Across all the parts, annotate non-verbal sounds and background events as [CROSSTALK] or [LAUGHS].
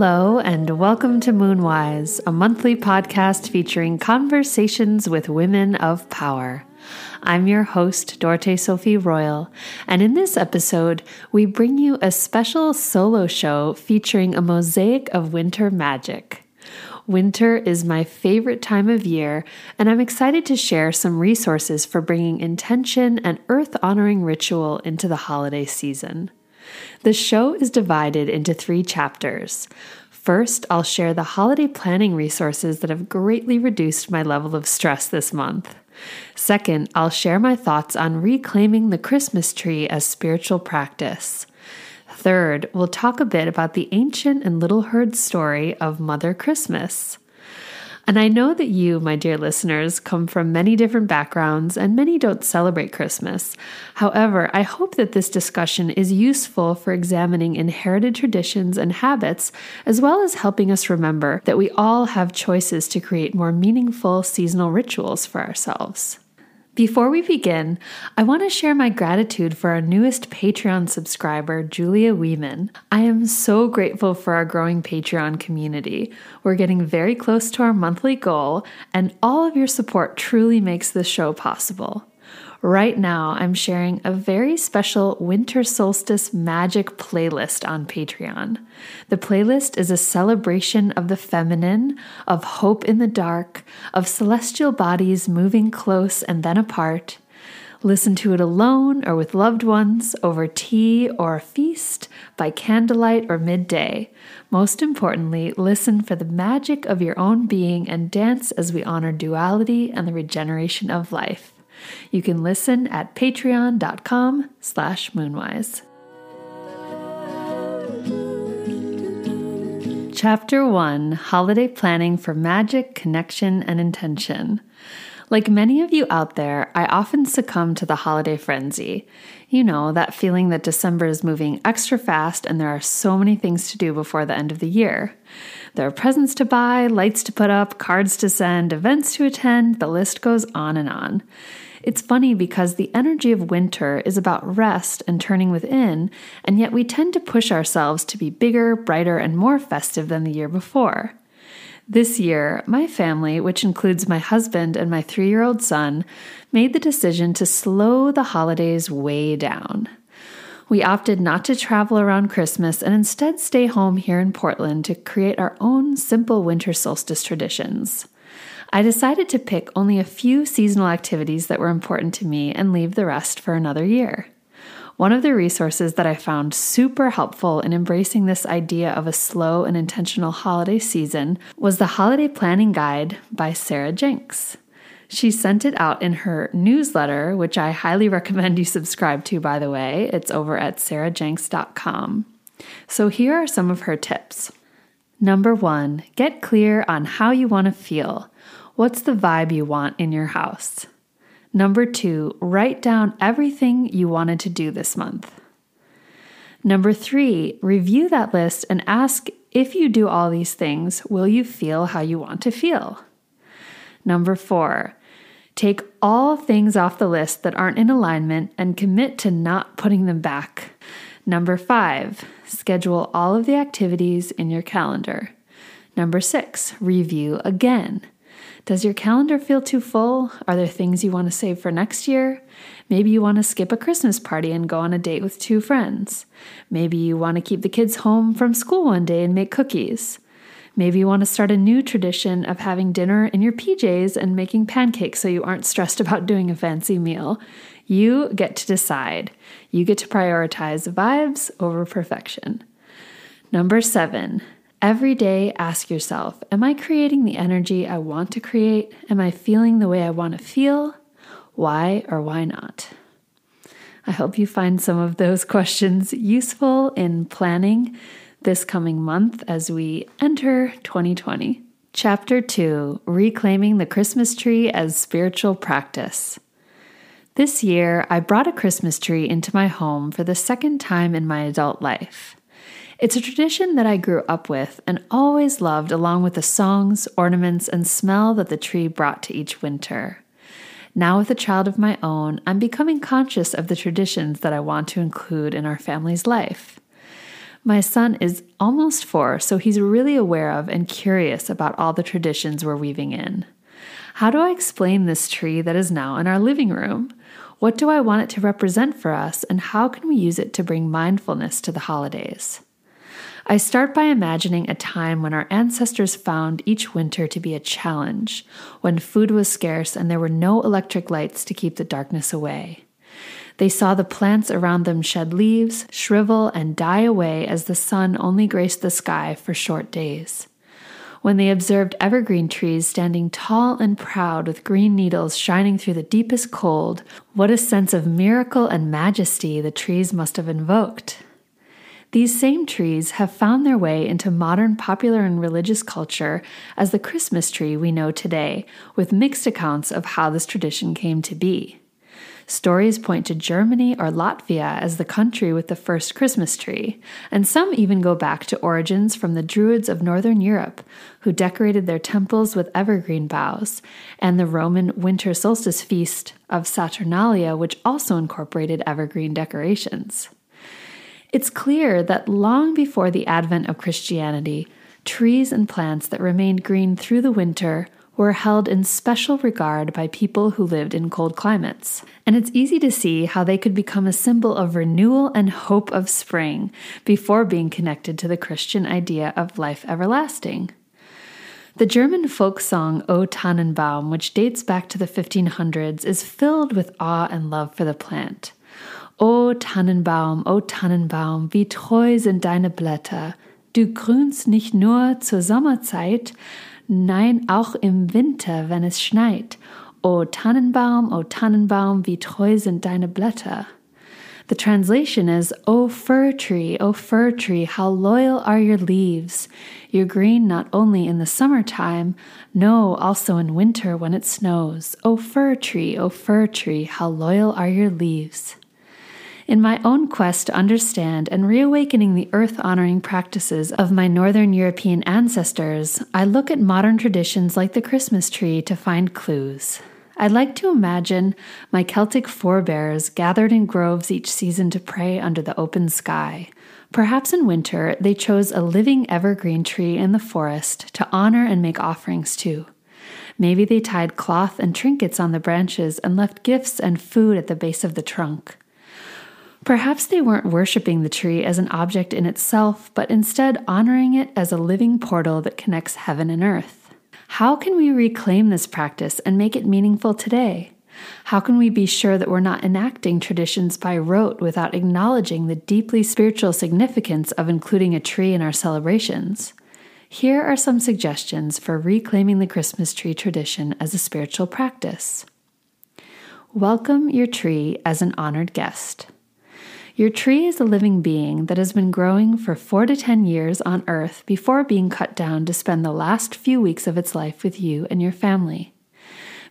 Hello, and welcome to Moonwise, a monthly podcast featuring conversations with women of power. I'm your host, Dorte Sophie Royal, and in this episode, we bring you a special solo show featuring a mosaic of winter magic. Winter is my favorite time of year, and I'm excited to share some resources for bringing intention and earth honoring ritual into the holiday season. The show is divided into three chapters. First, I'll share the holiday planning resources that have greatly reduced my level of stress this month. Second, I'll share my thoughts on reclaiming the Christmas tree as spiritual practice. Third, we'll talk a bit about the ancient and little heard story of Mother Christmas. And I know that you, my dear listeners, come from many different backgrounds and many don't celebrate Christmas. However, I hope that this discussion is useful for examining inherited traditions and habits, as well as helping us remember that we all have choices to create more meaningful seasonal rituals for ourselves. Before we begin, I want to share my gratitude for our newest Patreon subscriber, Julia Weeman. I am so grateful for our growing Patreon community. We're getting very close to our monthly goal, and all of your support truly makes this show possible. Right now, I'm sharing a very special winter solstice magic playlist on Patreon. The playlist is a celebration of the feminine, of hope in the dark, of celestial bodies moving close and then apart. Listen to it alone or with loved ones, over tea or a feast, by candlelight or midday. Most importantly, listen for the magic of your own being and dance as we honor duality and the regeneration of life. You can listen at patreon.com slash moonwise. Chapter 1 Holiday Planning for Magic, Connection, and Intention. Like many of you out there, I often succumb to the holiday frenzy. You know, that feeling that December is moving extra fast and there are so many things to do before the end of the year. There are presents to buy, lights to put up, cards to send, events to attend, the list goes on and on. It's funny because the energy of winter is about rest and turning within, and yet we tend to push ourselves to be bigger, brighter, and more festive than the year before. This year, my family, which includes my husband and my three year old son, made the decision to slow the holidays way down. We opted not to travel around Christmas and instead stay home here in Portland to create our own simple winter solstice traditions. I decided to pick only a few seasonal activities that were important to me and leave the rest for another year. One of the resources that I found super helpful in embracing this idea of a slow and intentional holiday season was the Holiday Planning Guide by Sarah Jenks. She sent it out in her newsletter, which I highly [LAUGHS] recommend you subscribe to, by the way. It's over at sarahjenks.com. So here are some of her tips. Number one, get clear on how you want to feel. What's the vibe you want in your house? Number two, write down everything you wanted to do this month. Number three, review that list and ask if you do all these things, will you feel how you want to feel? Number four, take all things off the list that aren't in alignment and commit to not putting them back. Number five, schedule all of the activities in your calendar. Number six, review again. Does your calendar feel too full? Are there things you want to save for next year? Maybe you want to skip a Christmas party and go on a date with two friends. Maybe you want to keep the kids home from school one day and make cookies. Maybe you want to start a new tradition of having dinner in your PJs and making pancakes so you aren't stressed [LAUGHS] about doing a fancy meal. You get to decide. You get to prioritize vibes over perfection. Number seven, Every day, ask yourself Am I creating the energy I want to create? Am I feeling the way I want to feel? Why or why not? I hope you find some of those [LAUGHS] questions useful in planning this coming month as we enter 2020. Chapter 2 Reclaiming the Christmas Tree as Spiritual Practice. This year, I brought a Christmas tree into my home for the second time in my adult life. It's a tradition that I grew up with and always loved, along with the songs, ornaments, and smell that the tree brought to each winter. Now, with a child of my own, I'm becoming conscious of the traditions that I want to include in our family's life. My son is almost four, so he's really aware of and curious about all the traditions we're weaving in. How do I explain this tree that is now in our living room? What do I want it to represent for us, and how can we use it to bring mindfulness to the holidays? I start by imagining a time when our ancestors found each winter to be a challenge, when food was scarce and there were no electric lights to keep the darkness away. They saw the plants around them shed leaves, shrivel, and die away as the sun only graced the sky for short days. When they observed evergreen trees standing tall and proud with green needles shining through the deepest cold, what a sense of miracle and majesty the trees must have invoked. These same trees have found their way into modern popular and religious culture as the Christmas tree we know today, with mixed accounts of how this tradition came to be. Stories point to Germany or Latvia as the country with the first Christmas tree, and some even go back to origins from the Druids of Northern Europe, who decorated their temples with evergreen boughs, and the Roman winter solstice feast of Saturnalia, which also incorporated evergreen decorations. It's clear that long before the advent of Christianity, trees and plants that remained green through the winter were held in special regard by people who lived in cold climates. And it's easy to see how they could become a symbol of renewal and hope of spring before being connected to the Christian idea of life everlasting. The German folk song O Tannenbaum, which dates back to the 1500s, is filled with awe and love for the plant. O Tannenbaum, O Tannenbaum, wie treu sind deine Blätter. Du grünst nicht nur zur Sommerzeit, nein, auch im Winter, wenn es schneit. O Tannenbaum, O Tannenbaum, wie treu sind deine Blätter. The translation is, O fir tree, O fir tree, how loyal are your leaves. You're green not only in the summertime, no, also in winter when it snows. O fir tree, O fir tree, how loyal are your leaves. In my own quest to understand and reawakening the earth honoring practices of my Northern European ancestors, I look at modern traditions like the Christmas tree to find clues. I'd like to imagine my Celtic forebears gathered in groves each season to pray under the open sky. Perhaps in winter, they chose a living evergreen tree in the forest to honor and make offerings to. Maybe they tied cloth and trinkets on the branches and left gifts and food at the base of the trunk. Perhaps they weren't worshiping the tree as an object in itself, but instead honoring it as a living portal that connects heaven and earth. How can we reclaim this practice and make it meaningful today? How can we be sure that we're not enacting traditions by rote without acknowledging the deeply spiritual significance of including a tree in our celebrations? Here are some suggestions for reclaiming the Christmas tree tradition as a spiritual practice. Welcome your tree as an honored guest. Your tree is a living being that has been growing for four to ten years on Earth before being cut down to spend the last few weeks of its life with you and your family.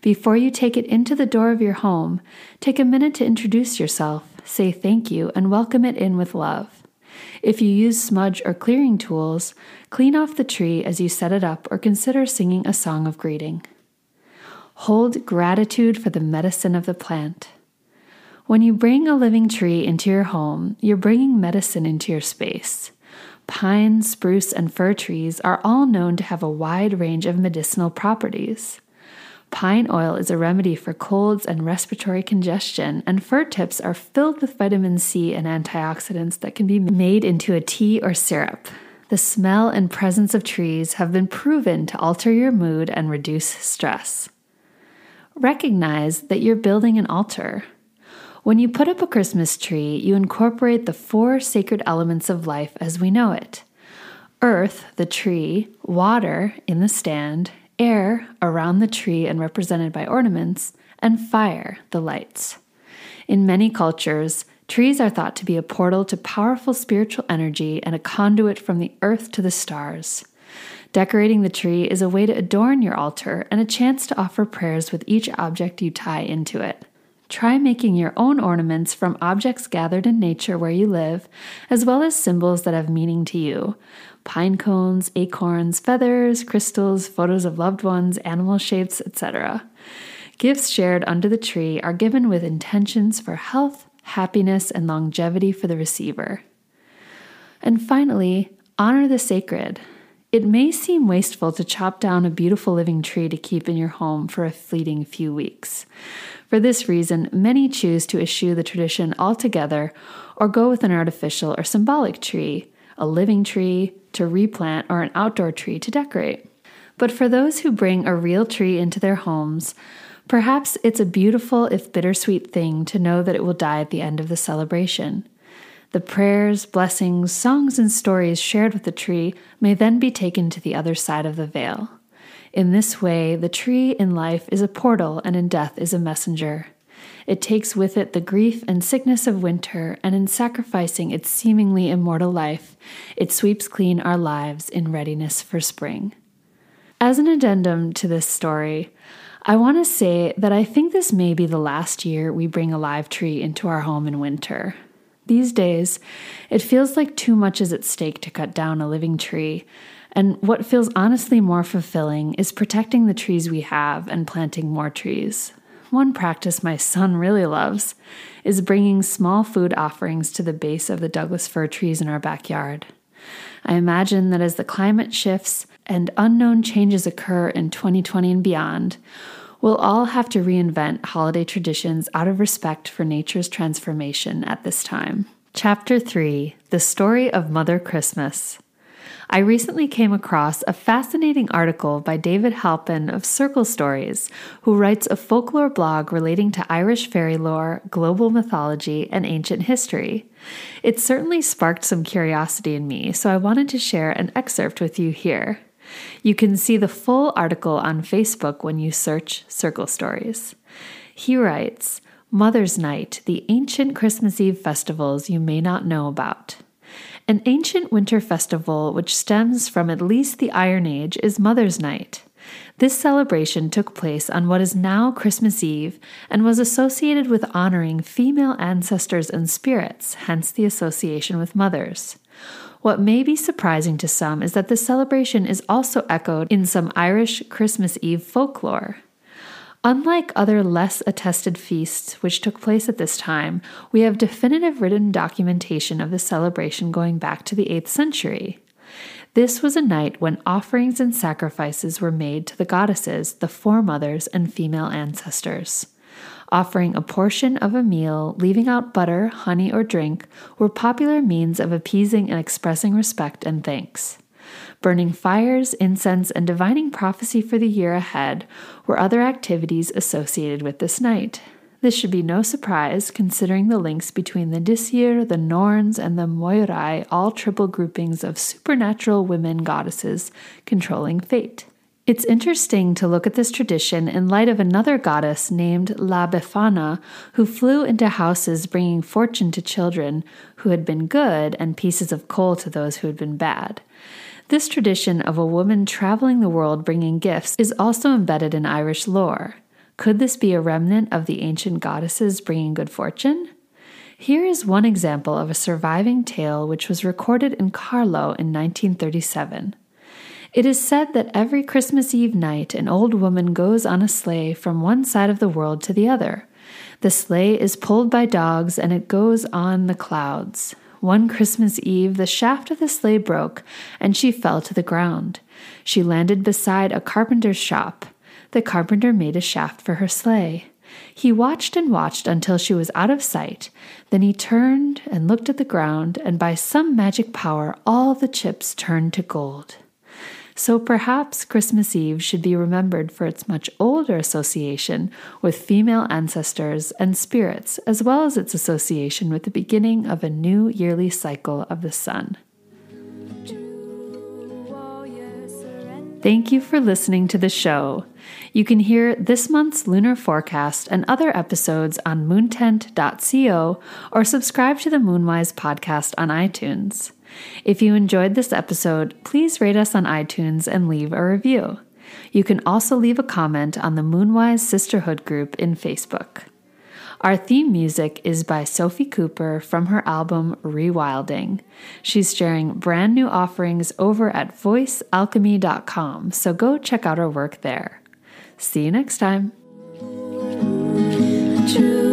Before you take it into the door of your home, take a minute to introduce yourself, say thank you, and welcome it in with love. If you use smudge or clearing tools, clean off the tree as you set it up or consider singing a song of greeting. Hold gratitude for the medicine of the plant. When you bring a living tree into your home, you're bringing medicine into your space. Pine, spruce, and fir trees are all known to have a wide range of medicinal properties. Pine oil is a remedy for colds and respiratory congestion, and fir tips are filled with vitamin C and antioxidants that can be made into a tea or syrup. The smell and presence of trees have been proven to alter your mood and reduce stress. Recognize that you're building an altar. When you put up a Christmas tree, you incorporate the four sacred elements of life as we know it earth, the tree, water, in the stand, air, around the tree and represented by ornaments, and fire, the lights. In many cultures, trees are thought to be a portal to powerful spiritual energy and a conduit from the earth to the stars. Decorating the tree is a way to adorn your altar and a chance to offer prayers with each object you tie into it. Try making your own ornaments from objects gathered in nature where you live, as well as symbols that have meaning to you pine cones, acorns, feathers, crystals, photos of loved ones, animal shapes, etc. Gifts shared under the tree are given with intentions for health, happiness, and longevity for the receiver. And finally, honor the sacred. It may seem wasteful to chop down a beautiful living tree to keep in your home for a fleeting few weeks. For this reason, many choose to eschew the tradition altogether or go with an artificial or symbolic tree, a living tree to replant, or an outdoor tree to decorate. But for those who bring a real tree into their homes, perhaps it's a beautiful, if bittersweet thing to know that it will die at the end of the celebration. The prayers, blessings, songs, and stories shared with the tree may then be taken to the other side of the veil. In this way, the tree in life is a portal and in death is a messenger. It takes with it the grief and sickness of winter, and in sacrificing its seemingly immortal life, it sweeps clean our lives in readiness for spring. As an addendum to this story, I want to say that I think this may be the last year we bring a live tree into our home in winter. These days, it feels like too much is at stake to cut down a living tree, and what feels honestly more fulfilling is protecting the trees we have and planting more trees. One practice my son really loves is bringing small food offerings to the base of the Douglas fir trees in our backyard. I imagine that as the climate shifts and unknown changes occur in 2020 and beyond, We'll all have to reinvent holiday traditions out of respect for nature's transformation at this time. Chapter 3 The Story of Mother Christmas. I recently came across a fascinating article by David Halpin of Circle Stories, who writes a folklore blog relating to Irish fairy lore, global mythology, and ancient history. It certainly sparked some curiosity in me, so I wanted to share an excerpt with you here. You can see the full article on Facebook when you search Circle Stories. He writes Mother's Night, the ancient Christmas Eve festivals you may not know about. An ancient winter festival which stems from at least the Iron Age is Mother's Night. This celebration took place on what is now Christmas Eve and was associated with honoring female ancestors and spirits, hence the association with mothers. What may be surprising to some is that the celebration is also echoed in some Irish Christmas Eve folklore. Unlike other less attested feasts which took place at this time, we have definitive written documentation of the celebration going back to the 8th century. This was a night when offerings and sacrifices were made to the goddesses, the foremothers, and female ancestors offering a portion of a meal, leaving out butter, honey, or drink, were popular means of appeasing and expressing respect and thanks. Burning fires, incense, and divining prophecy for the year ahead were other activities associated with this night. This should be no surprise considering the links between the Disir, the Norns, and the Moirai, all triple groupings of supernatural women goddesses controlling fate. It's interesting to look at this tradition in light of another goddess named La Befana, who flew into houses bringing fortune to children who had been good and pieces of coal to those who had been bad. This tradition of a woman traveling the world bringing gifts is also embedded in Irish lore. Could this be a remnant of the ancient goddesses bringing good fortune? Here is one example of a surviving tale which was recorded in Carlow in 1937. It is said that every Christmas Eve night an old woman goes on a sleigh from one side of the world to the other. The sleigh is pulled by dogs and it goes on the clouds. One Christmas Eve, the shaft of the sleigh broke and she fell to the ground. She landed beside a carpenter's shop. The carpenter made a shaft for her sleigh. He watched and watched until she was out of sight. Then he turned and looked at the ground, and by some magic power, all the chips turned to gold. So perhaps Christmas Eve should be remembered for its much older association with female ancestors and spirits, as well as its association with the beginning of a new yearly cycle of the sun. Thank you for listening to the show. You can hear this month's lunar forecast and other episodes on moontent.co or subscribe to the Moonwise podcast on iTunes. If you enjoyed this episode, please rate us on iTunes and leave a review. You can also leave a comment on the Moonwise Sisterhood group in Facebook. Our theme music is by Sophie Cooper from her album Rewilding. She's sharing brand new offerings over at voicealchemy.com, so go check out her work there. See you next time. True